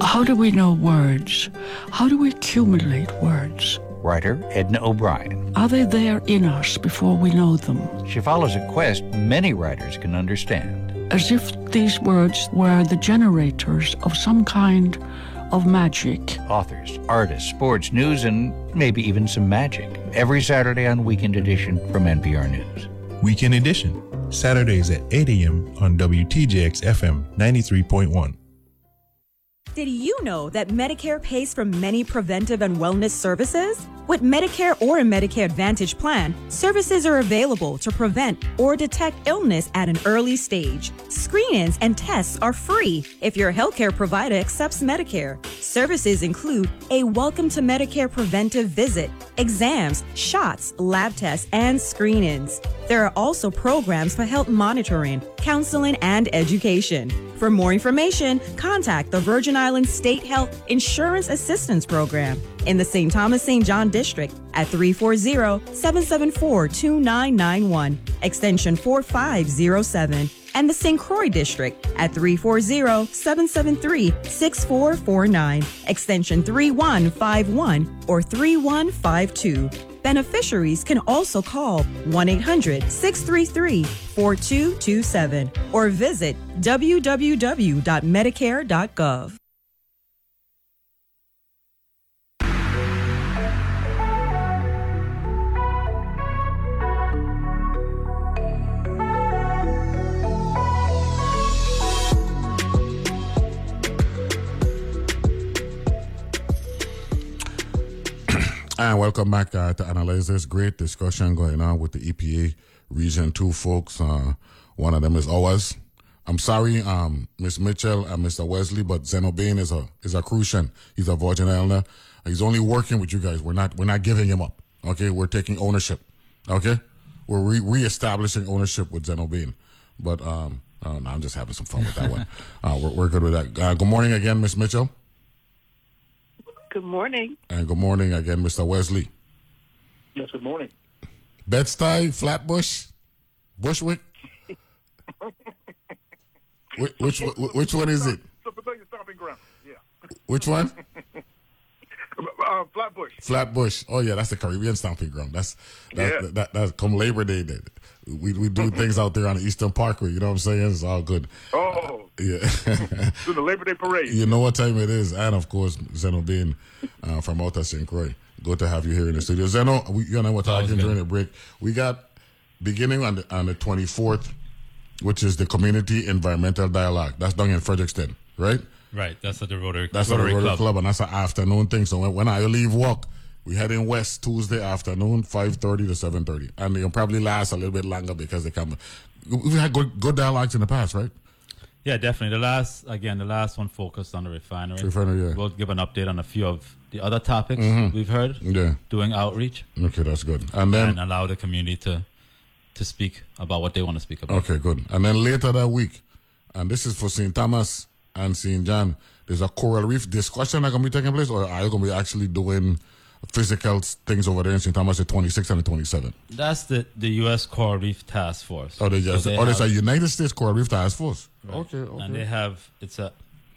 How do we know words? How do we accumulate words? Writer Edna O'Brien. Are they there in us before we know them? She follows a quest many writers can understand. as if these words were the generators of some kind of magic. Authors, artists, sports, news, and maybe even some magic. Every Saturday on Weekend Edition from NPR News. Weekend Edition, Saturdays at 8 a.m. on WTJX FM 93.1. Did you know that Medicare pays for many preventive and wellness services? With Medicare or a Medicare Advantage plan, services are available to prevent or detect illness at an early stage. Screenings and tests are free if your healthcare provider accepts Medicare. Services include a Welcome to Medicare preventive visit, exams, shots, lab tests, and screenings. There are also programs for health monitoring, counseling, and education. For more information, contact the Virgin Islands State Health Insurance Assistance Program in the St. Thomas St. John District at 340-774-2991, extension 4507, and the St. Croix District at 340-773-6449, extension 3151 or 3152. Beneficiaries can also call 1 800 633 4227 or visit www.medicare.gov. And welcome back uh, to analyze this great discussion going on with the EPA Region 2 folks. Uh, one of them is ours. I'm sorry, um, Miss Mitchell and Mr. Wesley, but Zeno Bain is a is a Crucian. He's a Virgin Islander. He's only working with you guys. We're not we're not giving him up. Okay, we're taking ownership. Okay, we're re- reestablishing ownership with Zeno Bain. But um, no, I'm just having some fun with that one. Uh, we're, we're good with that. Uh, good morning again, Miss Mitchell. Good morning. And good morning again, Mr. Wesley. Yes, good morning. Bed-Stuy, Flatbush, Bushwick. which, which which one is it? So Pavilion Stomping Ground. Yeah. Which one? uh, Flatbush. Flatbush. Oh yeah, that's the Caribbean stomping ground. That's that, Yeah. that, that, that's come Labor Day. That we we do things out there on the Eastern Parkway. You know what I'm saying? It's all good. Oh, Yeah. do the Labor Day parade. you know what time it is, and of course Zeno being uh, from Alta St. Croix. Good to have you here in the studio, Zeno. We, you and I were talking during the break. We got beginning on the on the 24th, which is the Community Environmental Dialogue. That's done in Frederiksted, right? Right, that's at the Rotary, That's Rotary, at the Rotary Club. Club. and that's an afternoon thing. So when, when I leave work, we head in west Tuesday afternoon, five thirty to seven thirty, and they'll probably last a little bit longer because they come. We've had good good dialogues in the past, right? Yeah, definitely. The last, again, the last one focused on the refinery. Refinery, yeah. We'll give an update on a few of the other topics Mhm. we've heard. Yeah. Doing outreach Okay, that's good. And then and allow the community to to speak about what they want to speak about. Okay, good. And then later that week, and this is for St. Thomas and St. John, there's a coral reef discussion that going to be taking place, or are you going to be actually doing physical things over there in St. Thomas the 26th and the 27th? That's the, the U.S. Coral Reef Task Force. Oh, they just, So they oh, there's a United States Coral Reef Task Force. Right. Okay, okay. And they have it's a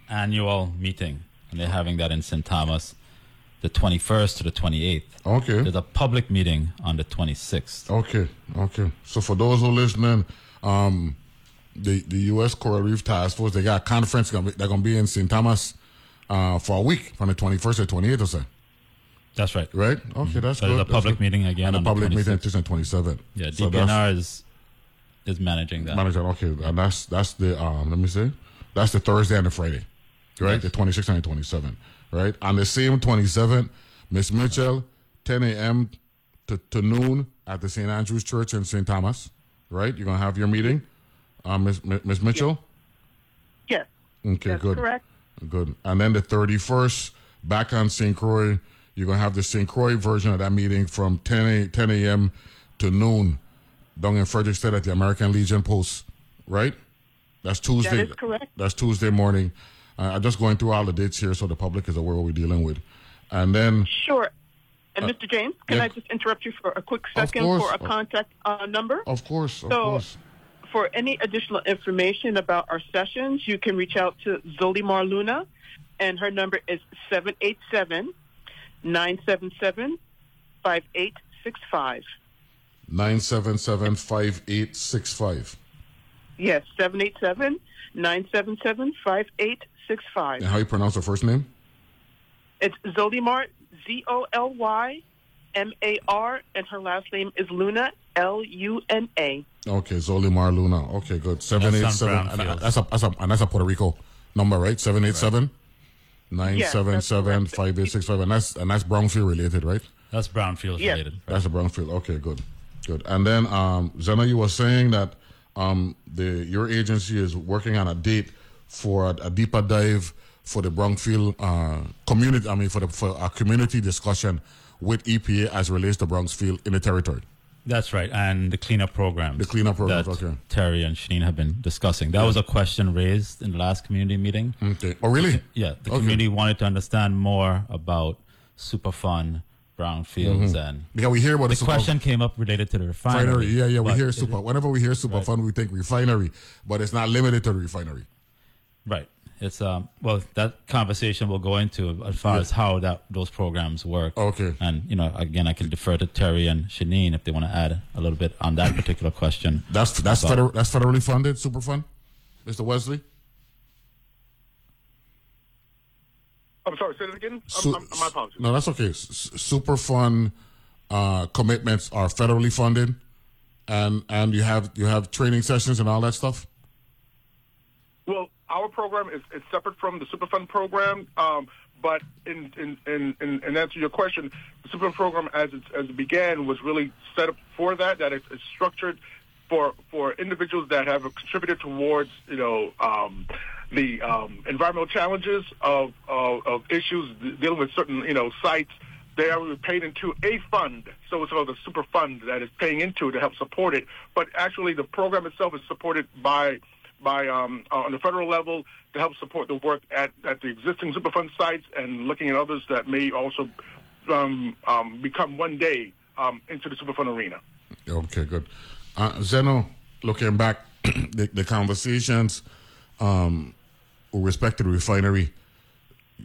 annual meeting, and they're having that in St. Thomas, the 21st to the 28th. Okay. There's a public meeting on the 26th. Okay, okay. So for those who are listening, um, the the U.S. Coral Reef Task Force they got a conference. Gonna be, they're going to be in St. Thomas uh, for a week from the 21st to the 28th or so. That's right. Right? Okay, that's So good. there's a public good. meeting again And a on the public meeting 26th. is on 27. Yeah, So is is managing that. Manager, okay, and that's that's the um. Let me see, that's the Thursday and the Friday, right? Yes. The 26th and the 27th, right? On the same 27th, Miss Mitchell, 10 a.m. To, to noon at the St. Andrew's Church in St. Thomas, right? You're gonna have your meeting, um, Miss Miss Mitchell. Yes. Okay, That's good. correct. Good. And then the 31st, back on St. Croix, you're going to have the St. Croix version of that meeting from 10 a, 10 a.m. to noon down in Frederiksted at the American Legion Post, right? That's Tuesday. is correct. That's Tuesday morning. Uh, I'm just going through all the dates here so the public is aware what we're dealing with. And then, Sure. And Uh, Mr. James, can yeah. I just interrupt you for a quick second for a contact uh, number? of course, of So- course. For any additional information about our sessions, you can reach out to Zolymar Luna, and her number is 787 977 5865. 977 5865. Yes, 787 977 5865. And how you pronounce her first name? It's Zolymar, Z O L Y M A R, and her last name is Luna, L U N A. Okay, Zolymar Luna. Okay, good. Seven eight That's and That's a that's a and that's a Puerto Rico number, right? Seven eight seven nine seven seven five eight six five, and that's and that's Brownfield related, right? That's Brownfield Yes. related. That's a Brownfield. Okay, good, good. And then um, Zeno, you were saying that um, the your agency is working on a date for a, a deeper dive for the Brownfield uh, community. I mean, for the for a community discussion with EPA as relates to Brownfield in the territory. That's right, and the cleanup programs. The cleanup programs, that okay. Terry and Schenine have been discussing. That was a question raised in the last community meeting. Okay. Oh, really? Yeah, the Okay. community wanted to understand more about Superfund, brownfields, Mhm. and Yeah, we hear about the question came up related to the refinery. Refinery, yeah, yeah. We hear super. Whenever we hear super fund, we think refinery, but it's not limited to the refinery. Right. It's um well that conversation we'll go into as far Yeah. as how that those programs work. Okay. And you know, again, I can defer to Terry and Schenine if they want to add a little bit on that particular question. That's that's About- federal. That's federally funded super fund, Mr. Wesley. I'm sorry, say that again? Su- I'm, I'm, my apologies. No, that's okay. S- super fund uh, commitments are federally funded, and and you have you have training sessions and all that stuff. Our program is, is separate from the Superfund program, um, but in in, in, in in answer to your question, the Superfund program as it, as it began was really set up for that. That it's, it's structured for for individuals that have contributed towards you know um, the um, environmental challenges of, of of issues dealing with certain you know sites. They are paid into a fund, so it's called the super fund that is paying into to help support it. But actually, the program itself is supported by by um, uh, on the federal level to help support the work at, at the existing Superfund sites and looking at others that may also um, um, become one day um, into the Superfund arena. Okay, good. Uh, Zeno, looking back, the, the conversations um, with respect to the refinery,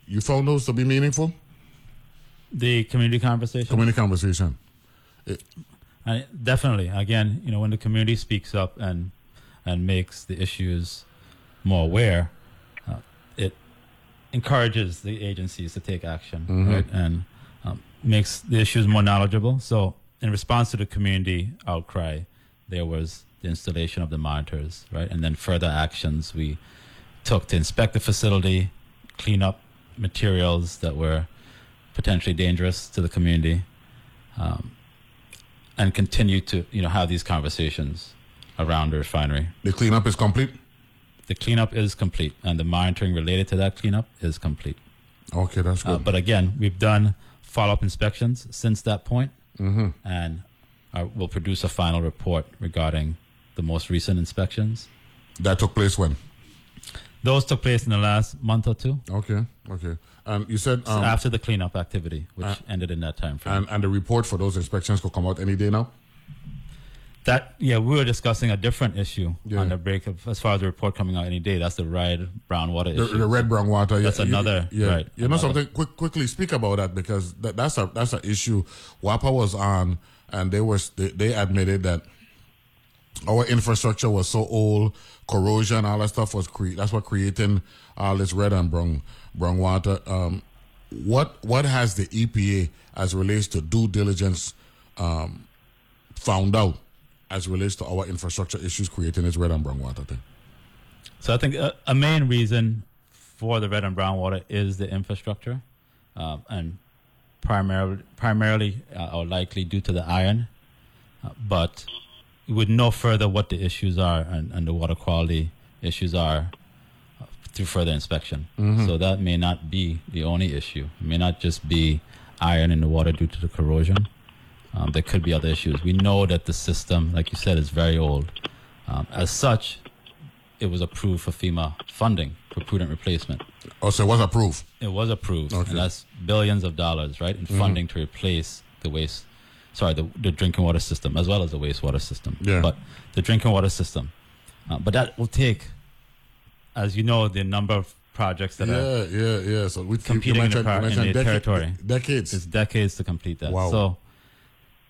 you found those to be meaningful. The community conversation. Community conversation. And definitely, again, you know, when the community speaks up and and makes the issues more aware, uh, it encourages the agencies to take action, Mhm. right? And um, makes the issues more knowledgeable. So, in response to the community outcry, there was the installation of the monitors, right? And then further actions we took to inspect the facility, clean up materials that were potentially dangerous to the community. Um, and continue to you know have these conversations around the refinery. The cleanup is complete. The cleanup is complete, and the monitoring related to that cleanup is complete. Okay, that's Uh, good. but again, we've done follow-up inspections since that point, Mhm. and uh, we'll produce a final report regarding the most recent inspections. That took place when? Those took place in the last month or two. Okay, okay. And you said So um, after the cleanup activity, which uh, ended in that time frame. and and the report for those inspections could come out any day now. That yeah, we were discussing a different issue Yeah. on the break of, as far as the report coming out any day. That's the red brown water The, issue. the red brown water. That's yeah, another Yeah, right. You know another- something? Quick, quickly speak about that because that, that's a that's an issue. WAPA was on, and they were they, they admitted that our infrastructure was so old, corrosion, all that stuff was cre- that's what creating all this red and brown brown water. Um, what what has the EPA as relates to due diligence um, found out as relates to our infrastructure issues creating this red and brown water thing? So I think a, a main reason for the red and brown water is the infrastructure, um, and primarily, primarily uh, or likely due to the iron. Uh, but we would know further what the issues are and, and the water quality issues are uh, through further inspection. Mhm. So that may not be the only issue. It may not just be iron in the water due to the corrosion. Um, there could be other issues. We know that the system, like you said, is very old. Um, as such, it was approved for FEMA funding for prudent replacement. Oh, so it was approved. It was approved, Okay. and that's billions of dollars, right, in Mhm. funding to replace the waste, sorry, the, the drinking water system as well as the wastewater system. Yeah. But the drinking water system, uh, but that will take, as you know, the number of projects that are yeah, yeah, yeah. So we competing you in the, par- in the territory. Decades. It's decades to complete that. Wow. So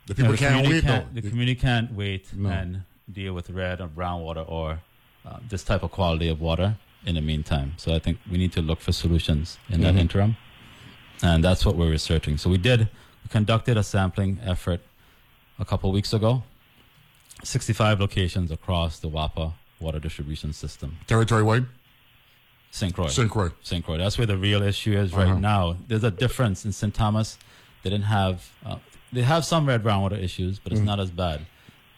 The people can't community wait, can't-. The community can't wait No. and deal with red or brown water or uh, this type of quality of water in the meantime. So I think we need to look for solutions in that Mhm. interim, and that's what we're researching. So we did we conducted a sampling effort a couple weeks ago, 65 locations across the WAPA water distribution system. Territory wide? St. Croix. St. Croix. St. Croix. That's where the real issue is right Uh-huh. now. There's a difference in St. Thomas. They didn't have, uh, they have some red brown water issues, but it's Mhm. not as bad.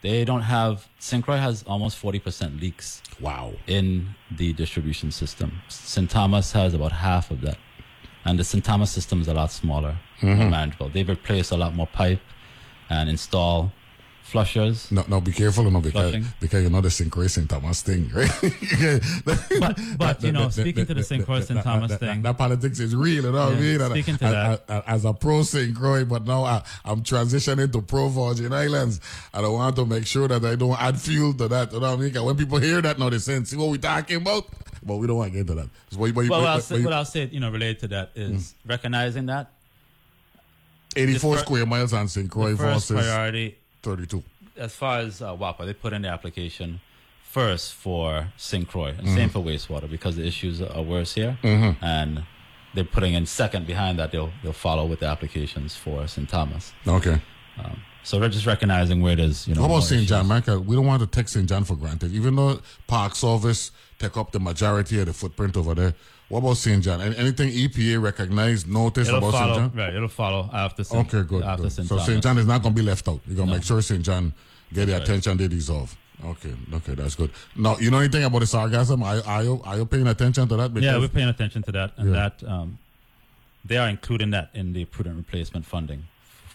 They don't have. Croix has almost 40% leaks. Wow. In the distribution system. St. Thomas has about half of that. And the St. Thomas system is a lot smaller, more Mhm. manageable. They've replaced a lot more pipe and install flushers. No, no, be careful, you know, because, Flushing. because you know the St. Croix St. Thomas thing, right? but, but you know, speaking to the St. Croix St. Thomas that, thing. That, politics is real, you know what I Yeah, mean? And speaking to as, that. As, as a pro St. Croix, but now I, I'm transitioning to pro Virgin Islands. And I want to make sure that I don't add fuel to that, you know what I mean? 'Cause when people hear that, now they say, see what we're talking about? But we don't want to get into that. So what, what, well, what, I'll, say, what I'll say, you know, related to that is Mm. recognizing that 84 square miles on St. Croix the first versus priority 32. as far as uh, WAPA, they put in the application first for St. Croix and Mhm. same for wastewater because the issues are worse here, Mhm. and they're putting in second behind that. They'll they'll follow with the applications for St. Thomas. Okay. Um, so we're just recognizing where it is. you know. How about St. John? 'Cause We don't want to take St. John for granted, even though Park Service take up the majority of the footprint over there. What about St. John? Any- Anything EPA recognized, notice It'll about follow, St. John? right? It'll follow after St. Okay, good. After good. St. So St. John is not going to be left out. You're going to No. make sure St. John get the Right. attention they deserve. Okay, okay, that's good. Now, you know anything about the sargassum? Are, are, you, are you paying attention to that? yeah, we're paying attention to that, and Yeah. that um, they are including that in the prudent replacement funding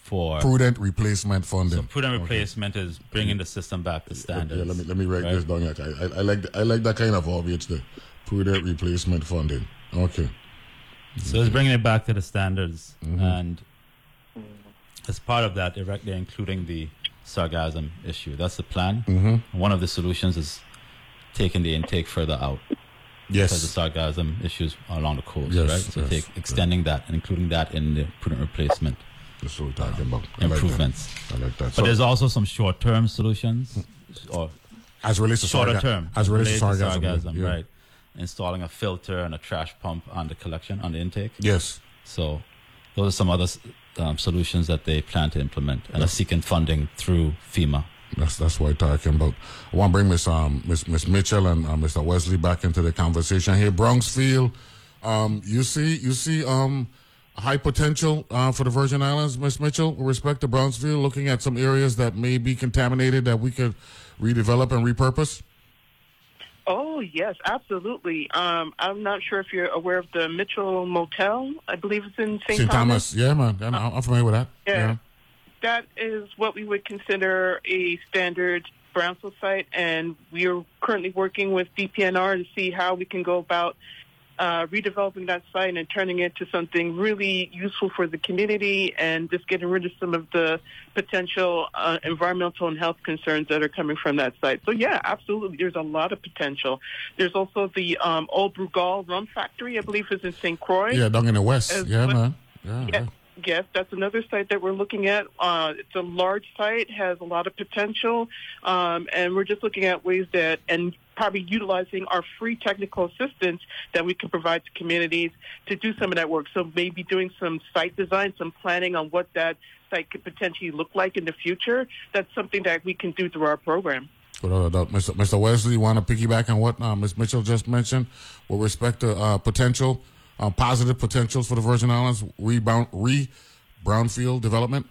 for prudent replacement funding. So prudent Okay. replacement is bringing the system back to standards. Yeah, let me let me write right? this down. I, I, I like I like that kind of verbiage. The prudent replacement funding. Okay. So it's bringing it back to the standards, Mhm. and as part of that, they're, including the sargassum issue. That's the plan. Mhm. One of the solutions is taking the intake further out. Yes. Because the sargassum issues along the coast, Yes, right? So yes, take extending that and including that in the prudent replacement. That's what we're talking about. I like improvements. I like that. But So- there's also some short-term solutions, or As relates to shorter sarga- term, as relates to related sargassum, yeah. right? Installing a filter and a trash pump on the collection on the intake. Yes. So those are some other um, solutions that they plan to implement and are seeking funding through FEMA. That's that's what I'm talking about. I want to bring Miss um Miss Miss Mitchell and uh, Mr. Wesley back into the conversation here. Brownfield, um, you see you see um high potential uh, for the Virgin Islands, Miss Mitchell, with respect to Brownfield, looking at some areas that may be contaminated that we could redevelop and repurpose. Oh yes, absolutely. Um, I'm not sure if you're aware of the Mitchell Motel. I believe it's in St. St. Thomas, yeah, man, I'm, I'm familiar with that. Yeah. That is what we would consider a standard Brownfield site, and we are currently working with DPNR to see how we can go about uh, redeveloping that site and turning it to something really useful for the community and just getting rid of some of the potential uh, environmental and health concerns that are coming from that site. So, yeah, absolutely. There's a lot of potential. There's also the um, Old Brugal Rum Factory, I believe, is in St. Croix. Yeah, down in the west. As yeah, well- man. Yeah, yeah. Yes, that's another site that we're looking at. Uh, it's a large site, has a lot of potential, um, and we're just looking at ways that, and probably utilizing our free technical assistance that we can provide to communities to do some of that work. So maybe doing some site design, some planning on what that site could potentially look like in the future. That's something that we can do through our program. Mr. Mr. Wesley, you want to piggyback on what uh, Ms. Mitchell just mentioned with respect to uh, potential, uh, positive potentials for the Virgin Islands rebound, re brownfield development?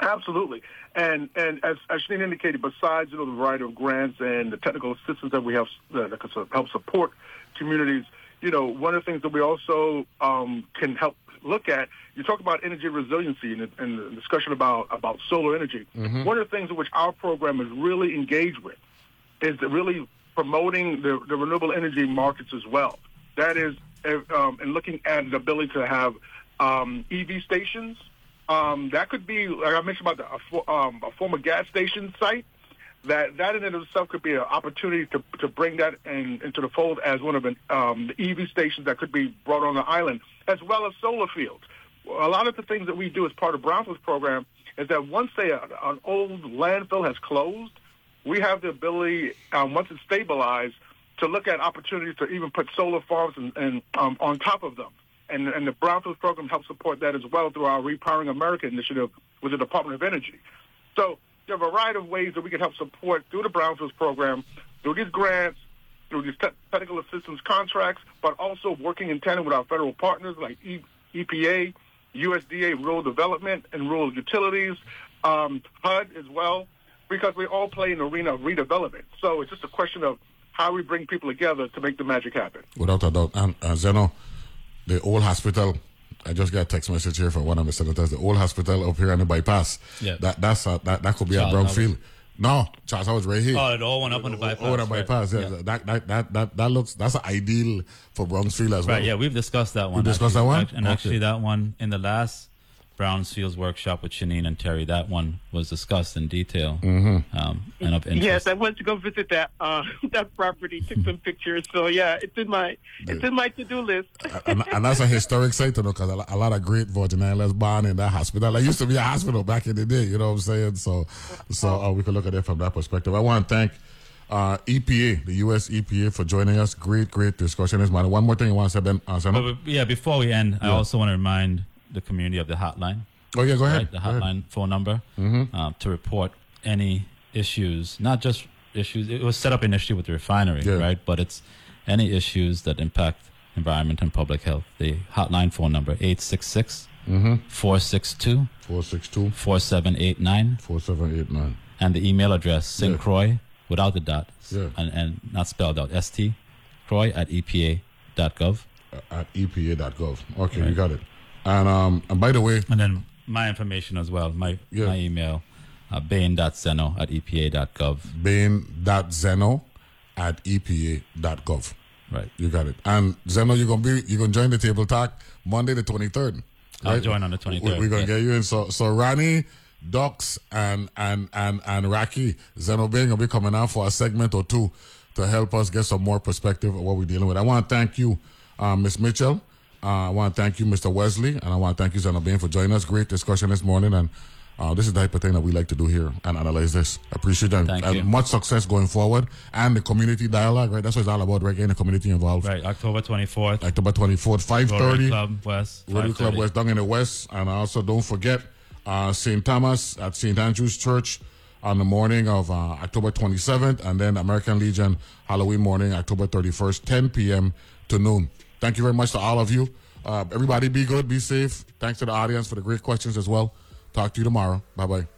Absolutely. And and as, as Schenine indicated, besides you know the variety of grants and the technical assistance that we have uh, that can sort of help support communities, you know one of the things that we also um, can help look at. You talk about energy resiliency and, and the discussion about about solar energy. Mhm. One of the things in which our program is really engaged with is really promoting the, the renewable energy markets as well. That is, um, and looking at the ability to have um, EV stations. Um, that could be, like I mentioned about the, um, a former gas station site. That that in and of itself could be an opportunity to to bring that in, into the fold as one of the, um, the EV stations that could be brought on the island, as well as solar fields. A lot of the things that we do as part of Brownfields program is that once say a, an old landfill has closed, we have the ability, um, once it's stabilized, to look at opportunities to even put solar farms and, and um, on top of them. And, and the Brownfields program helps support that as well through our Repowering America initiative with the Department of Energy. So there are a variety of ways that we can help support through the Brownfields program, through these grants, through these te- technical assistance contracts, but also working in tandem with our federal partners like e- EPA, USDA Rural Development and Rural Utilities, um, HUD as well, because we all play in the arena of redevelopment. So it's just a question of how we bring people together to make the magic happen. Without a doubt. And uh, Zeno, the old hospital, I just got a text message here from one of the senators. The old hospital up here on the bypass. Yeah. That that's a, that that could be Charles a. Brownfield. No, Charles Harwood's right here. Oh, it all went up on the bypass. Over the right. bypass, yeah. Yeah. That, that that that that looks that's ideal for Brownfield as well. Right, yeah, we've discussed that one. We discussed actually. that one? And Okay. actually, that one in the last Brownfields workshop with Schenine and Terry, that one was discussed in detail. Mm-hmm. Um, and of interest. Yes, I went to go visit that uh, that property, took some pictures. So yeah, it's in my it's in my to do list. and, and that's a historic site, you know, because a, lot of great Virgin Islands born in that hospital. It used to be a hospital back in the day, you know what I'm saying? So, so uh, we could look at it from that perspective. I want to thank uh, EPA, the U.S. EPA, for joining us. Great, great discussion this morning. One more thing you want to say, Ben? Uh, Zeno? But, but, yeah, before we end, I also want to remind the community of the hotline. Oh, yeah, go ahead. Right, the Go ahead. hotline phone number Mhm. uh, to report any issues, not just issues. It was set up initially with the refinery, Yeah. right? But it's any issues that impact environment and public health. The hotline phone number 866 Mhm. 462 462 4789 4789. and the email address syncroy without the dot Yeah. and, and not spelled out st croy at epa.gov at epa.gov. Okay, you got it. And um, and by the way, and then my information as well my Yeah. my email uh, bain.zeno at epa.gov bain.zeno at epa.gov. Right. You got it. And Zeno, you're gonna be you're gonna join the table talk Monday the twenty third. I'll join on the 23rd, We, are gonna yeah. get you in. So so Rani, Docs and and and and Raki, Zeno Bain gonna be coming out for a segment or two to help us get some more perspective of what we're dealing with. I want to thank you, uh, Miss Mitchell. Uh, I want to thank you, Mr. Wesley, and I want to thank you, Zeno for joining us. Great discussion this morning, and uh, this is the type of thing that we like to do here and analyze this. Appreciate that. Thank and you. much success going forward, and the community dialogue. Right, that's what it's all about. Right, getting the community involved. right october 24th October twenty fourth, five Rotary thirty. club west Rotary Club West down in the west. And also don't forget uh, St. Thomas at St. Andrew's Church on the morning of uh, October 27th. And then American Legion Halloween morning, October 31st, 10 p.m. to noon. Thank you very much to all of you. Uh, everybody be good, be safe. Thanks to the audience for the great questions as well. Talk to you tomorrow. Bye bye.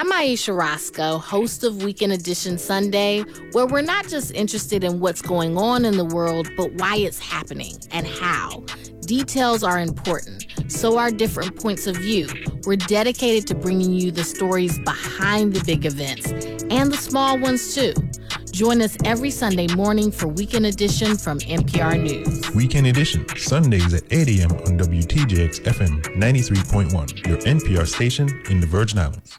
I'm Ayesha Rascoe, host of Weekend Edition Sunday, where we're not just interested in what's going on in the world, but why it's happening and how. Details are important, so are different points of view. We're dedicated to bringing you the stories behind the big events and the small ones too. Join us every Sunday morning for Weekend Edition from NPR News. Weekend Edition, Sundays at 8 a.m. on WTJX FM 93.1, your NPR station in the Virgin Islands.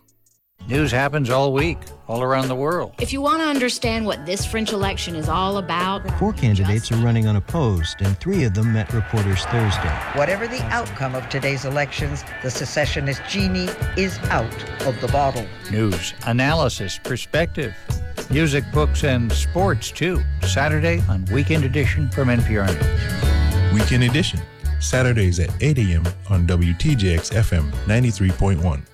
News happens all week, all around the world. If you want to understand what this French election is all about, Four candidates are running unopposed, and three of them met reporters Thursday. Whatever the outcome of today's elections, the secessionist genie is out of the bottle. News, analysis, perspective, music, books, and sports too. Saturday on Weekend Edition from NPR News. Weekend Edition, Saturdays at 8 a.m. on WTJX FM 93.1.